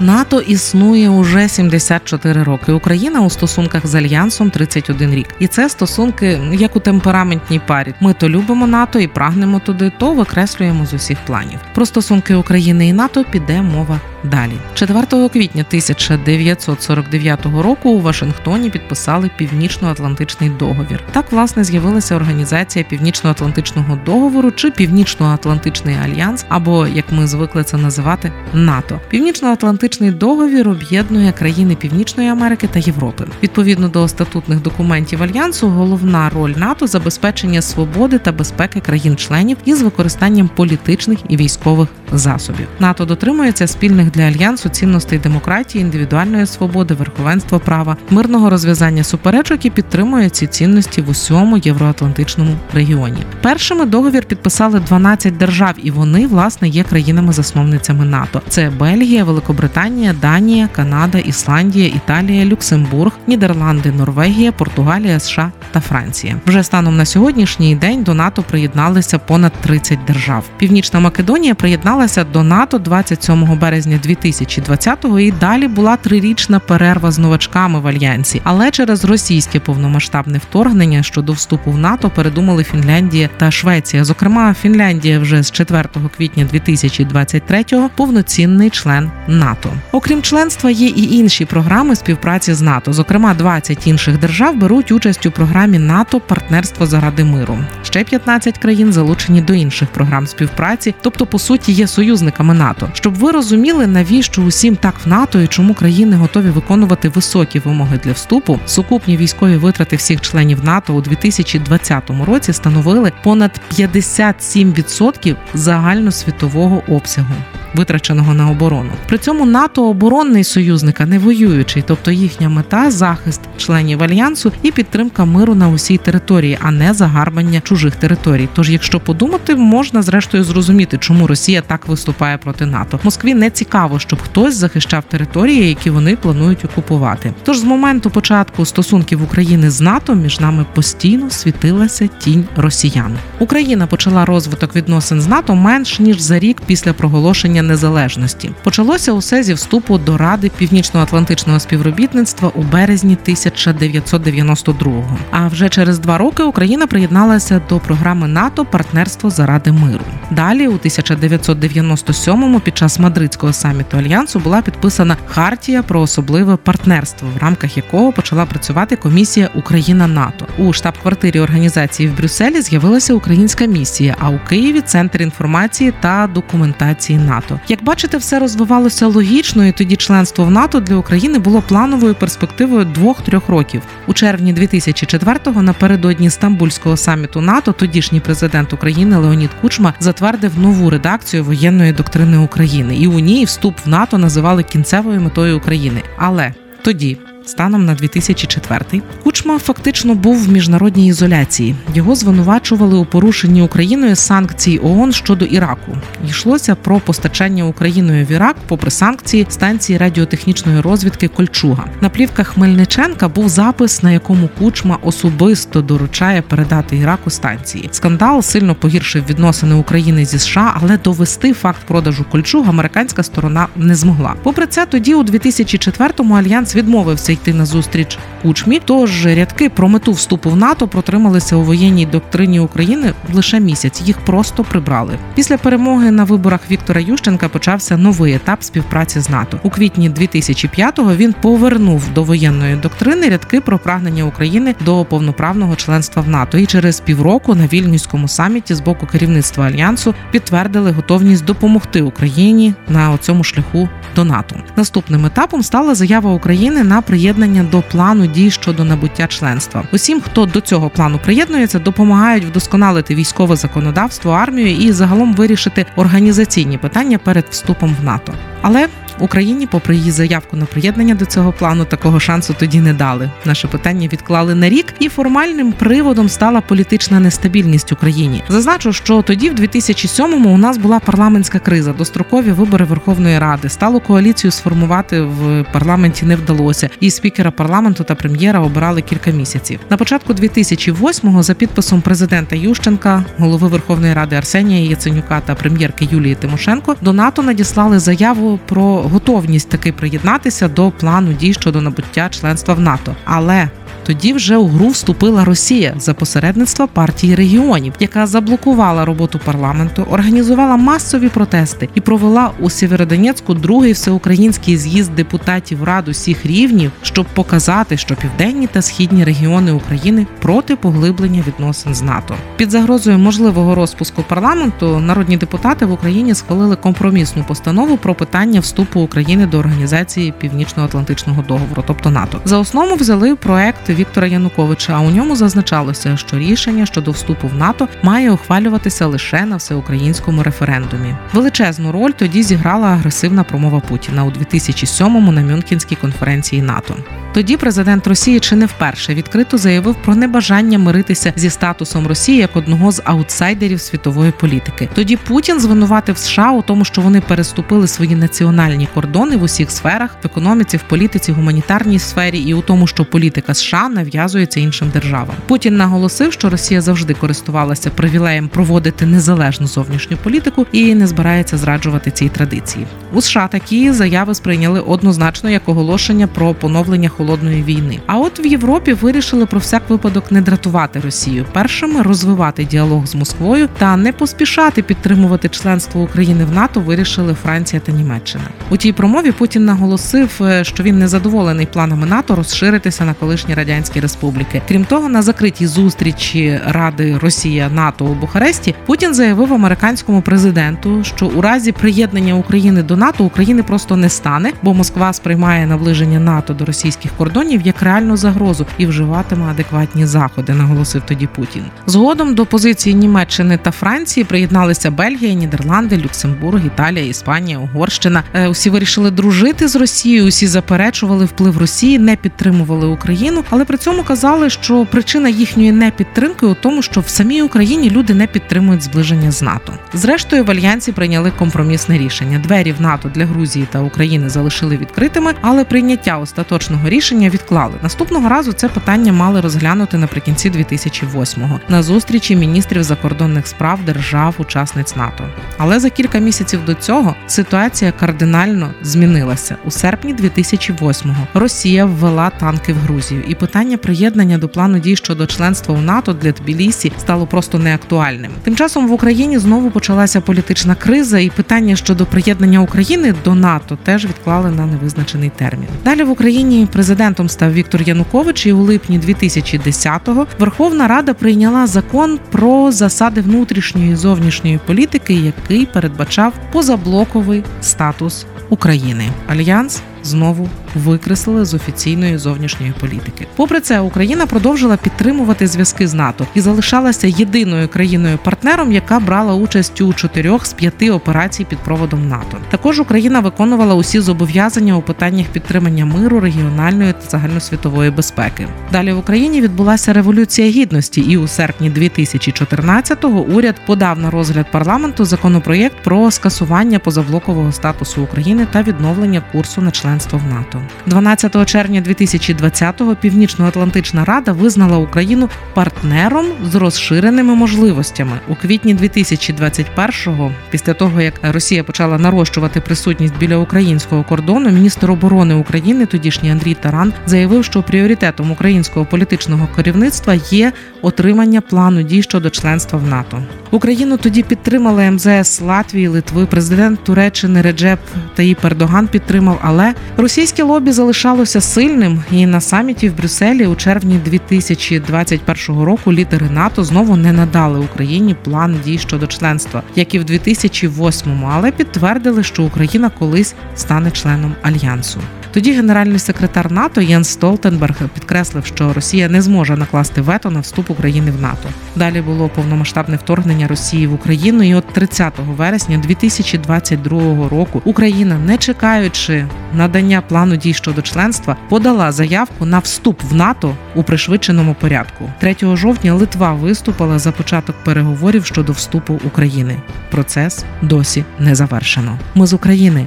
НАТО існує уже 74 роки. Україна у стосунках з альянсом 31 рік, і це стосунки як у темпераментній парі. Ми то любимо НАТО і прагнемо туди, то викреслюємо з усіх планів. Про стосунки України і НАТО піде мова далі. 4 квітня 1949 року у Вашингтоні підписали Північно-Атлантичний договір. Так власне з'явилася організація Північно-Атлантичного договору чи Північно-Атлантичний альянс, або як ми звикли це називати НАТО. Північно-Атлантичний договір об'єднує країни Північної Америки та Європи. Відповідно до статутних документів альянсу, головна роль НАТО забезпечення свободи та безпеки країн-членів із використанням політичних і військових засобів. НАТО дотримується спільних для альянсу цінностей демократії, індивідуальної свободи, верховенства права, мирного розв'язання суперечок і підтримує ці цінності в усьому євроатлантичному регіоні. Першими договір підписали 12 держав, і вони власне є країнами-засновницями НАТО. Це Бельгія, Великобританія, Данія, Канада, Ісландія, Італія, Люксембург, Нідерланди, Норвегія, Португалія, США та Франція. Вже станом на сьогоднішній день до НАТО приєдналися понад 30 держав. Північна Македонія приєдналася до НАТО 27 березня 2020-го і далі була трирічна перерва з новачками в альянсі. Але через російське повномасштабне вторгнення щодо вступу в НАТО передумали Фінляндія та Швеція. Зокрема, Фінляндія вже з 4 квітня 2023-го повноцінний член НАТО. Окрім членства, є і інші програми співпраці з НАТО. Зокрема, 20 інших держав беруть участь у програмі НАТО Партнерство заради миру. Ще 15 країн залучені до інших програм співпраці, тобто по суті є союзниками НАТО. Щоб ви розуміли, навіщо усім так в НАТО і чому країни готові виконувати високі вимоги для вступу, сукупні військові витрати всіх членів НАТО у 2020 році становили понад 57% загальносвітового обсягу витраченого на оборону. При цьому НАТО оборонний союзник, а не воюючий, тобто їхня мета захист членів альянсу і підтримка миру на усій території, а не загарбання чужих територій. Тож, якщо подумати, можна зрештою зрозуміти, чому Росія так виступає проти НАТО. Москві не цікаво, щоб хтось захищав території, які вони планують окупувати. Тож з моменту початку стосунків України з НАТО між нами постійно світилася тінь росіян. Україна почала розвиток відносин з НАТО менш ніж за рік після проголошення відновлення незалежності. Почалося усе зі вступу до Ради північно-атлантичного співробітництва у березні 1992-го. А вже через два роки Україна приєдналася до програми НАТО Партнерство заради миру. Далі, у 1997-му під час мадридського саміту альянсу була підписана хартія про особливе партнерство, в рамках якого почала працювати комісія Україна НАТО. У штаб-квартирі організації в Брюсселі з'явилася українська місія. А у Києві центр інформації та документації НАТО. НАТО. Як бачите, все розвивалося логічно, і тоді членство в НАТО для України було плановою перспективою двох-трьох років. У червні 2004-го напередодні стамбульського саміту НАТО тодішній президент України Леонід Кучма затвердив нову редакцію воєнної доктрини України, і у ній вступ в НАТО називали кінцевою метою України. Але тоді станом на 2004 Кучма фактично був в міжнародній ізоляції. Його звинувачували у порушенні Україною санкцій ООН щодо Іраку. Йшлося про постачання Україною в Ірак, попри санкції станції радіотехнічної розвідки Кольчуга. На плівках Хмельниченка був запис, на якому Кучма особисто доручає передати Іраку станції. Скандал сильно погіршив відносини України зі США, але довести факт продажу Кольчуг американська сторона не змогла. Попри це, тоді у 2004-му альянс відмовився йти на зустріч кучмі. Тож рядки про мету вступу в НАТО протрималися у воєнній доктрині України лише місяць. Їх просто прибрали. Після перемоги на виборах Віктора Ющенка почався новий етап співпраці з НАТО. У квітні 2005-го він повернув до воєнної доктрини рядки про прагнення України до повноправного членства в НАТО. І через півроку на вільнюському саміті з боку керівництва альянсу підтвердили готовність допомогти Україні на цьому шляху до НАТО. Наступним етапом стала заява України на приєднання приєднання до плану дій щодо набуття членства. Усім, хто до цього плану приєднується, допомагають вдосконалити військове законодавство, армію і загалом вирішити організаційні питання перед вступом в НАТО. Але Україні, попри її заявку на приєднання до цього плану, такого шансу тоді не дали. Наше питання відклали на рік, і формальним приводом стала політична нестабільність Україні. Зазначу, що тоді, в 2007-му, у нас була парламентська криза, дострокові вибори Верховної Ради. Стало коаліцію сформувати в парламенті не вдалося, і спікера парламенту та прем'єра обирали кілька місяців. На початку 2008-го за підписом президента Ющенка, голови Верховної Ради Арсенія Яценюка та прем'єрки Юлії Тимошенко до НАТО надіслали заяву про готовність таки приєднатися до плану дій щодо набуття членства в НАТО. Але тоді вже у гру вступила Росія за посередництва партії регіонів, яка заблокувала роботу парламенту, організувала масові протести і провела у Сєвєродонецьку другий всеукраїнський з'їзд депутатів рад усіх рівнів, щоб показати, що південні та східні регіони України проти поглиблення відносин з НАТО. Під загрозою можливого розпуску парламенту народні депутати в Україні схвалили компромісну постанову про питання вступу України до організації Північно-Атлантичного договору, тобто НАТО. За основу взяли проект Віктора Януковича. А у ньому зазначалося, що рішення щодо вступу в НАТО має ухвалюватися лише на всеукраїнському референдумі. Величезну роль тоді зіграла агресивна промова Путіна у 2007-му на Мюнхенській конференції НАТО. Тоді президент Росії чи не вперше відкрито заявив про небажання миритися зі статусом Росії як одного з аутсайдерів світової політики. Тоді Путін звинуватив США у тому, що вони переступили свої національні кордони в усіх сферах в економіці, в політиці, гуманітарній сфері і у тому, що політика США нав'язується іншим державам. Путін наголосив, що Росія завжди користувалася привілеєм проводити незалежну зовнішню політику і не збирається зраджувати цій традиції. У США такі заяви сприйняли однозначно як оголошення про поновлення холодної війни. А от в Європі вирішили про всяк випадок не дратувати Росію, першими розвивати діалог з Москвою та не поспішати підтримувати членство України в НАТО. Вирішили Франція та Німеччина. У тій промові Путін наголосив, е, що він не задоволений планами НАТО розширитися на колишні радянські республіки. Крім того, на закритій зустрічі Ради Росія НАТО у Бухаресті Путін заявив американському президенту, що у разі приєднання України до НАТО України просто не стане, бо Москва сприймає наближення НАТО до російських кордонів як реальну загрозу і вживатиме адекватні заходи. Наголосив тоді Путін. Згодом до позиції Німеччини та Франції приєдналися Бельгія, Нідерланди, Люксембург, Італія, Іспанія, Угорщина. Е, усі вирішили дружити з Росією. Усі заперечували вплив Росії, не підтримували Україну, але при цьому казали, що причина їхньої непідтримки у тому, що в самій Україні люди не підтримують зближення з НАТО. Зрештою, в альянсі прийняли компромісне рішення. Двері в НАТО для Грузії та України залишили відкритими, але прийняття остаточного рішення відклали. Наступного разу це питання мали розглянути наприкінці 2008-го на зустрічі міністрів закордонних справ держав-учасниць НАТО. Але за кілька місяців до цього ситуація кардинально змінилася у серпні 2008-го. Росія ввела танки в Грузію, і питання приєднання до плану дій щодо членства у НАТО для Тбілісі стало просто неактуальним. Тим часом в Україні знову почалася політична криза, і питання щодо приєднання України до НАТО теж відклали на невизначений термін. Далі в Україні президентом став Віктор Янукович, і у липні 2010-го Верховна Рада прийняла закон про засади внутрішньої і зовнішньої політики, який передбачав позаблоковий статус України. Альянс знову викреслили з офіційної зовнішньої політики. Попри це, Україна продовжила підтримувати зв'язки з НАТО і залишалася єдиною країною-партнером, яка брала участь у чотирьох з п'яти операцій під проводом НАТО. Також Україна виконувала усі зобов'язання у питаннях підтримання миру, регіональної та загальносвітової безпеки. Далі в Україні відбулася революція гідності, і у серпні 2014-го уряд подав на розгляд парламенту законопроєкт про скасування позаблокового статусу України та відновлення курсу на членство в НАТО. 12 червня 2020-го Північно-Атлантична Рада визнала Україну партнером з розширеними можливостями у квітні 2021-го, після того як Росія почала нарощувати присутність біля українського кордону, міністр оборони України, тодішній Андрій Таран, заявив, що пріоритетом українського політичного керівництва є отримання плану дій щодо членства в НАТО. Україну тоді підтримали МЗС Латвії, Литви. Президент Туреччини Реджеп Таїп Ердоган підтримав, але російське лобі залишалося сильним. І на саміті в Брюсселі у червні 2021 року лідери НАТО знову не надали Україні план дій щодо членства, як і в 2008-му, але підтвердили, що Україна колись стане членом альянсу. Тоді генеральний секретар НАТО Єнс Столтенберг підкреслив, що Росія не зможе накласти вето на вступ України в НАТО. Далі було повномасштабне вторгнення Росії в Україну, і от 30 вересня 2022 року Україна, не чекаючи надання плану дій щодо членства, подала заявку на вступ в НАТО у пришвидшеному порядку. 3 жовтня Литва виступила за початок переговорів щодо вступу України. Процес досі не завершено. Ми з України.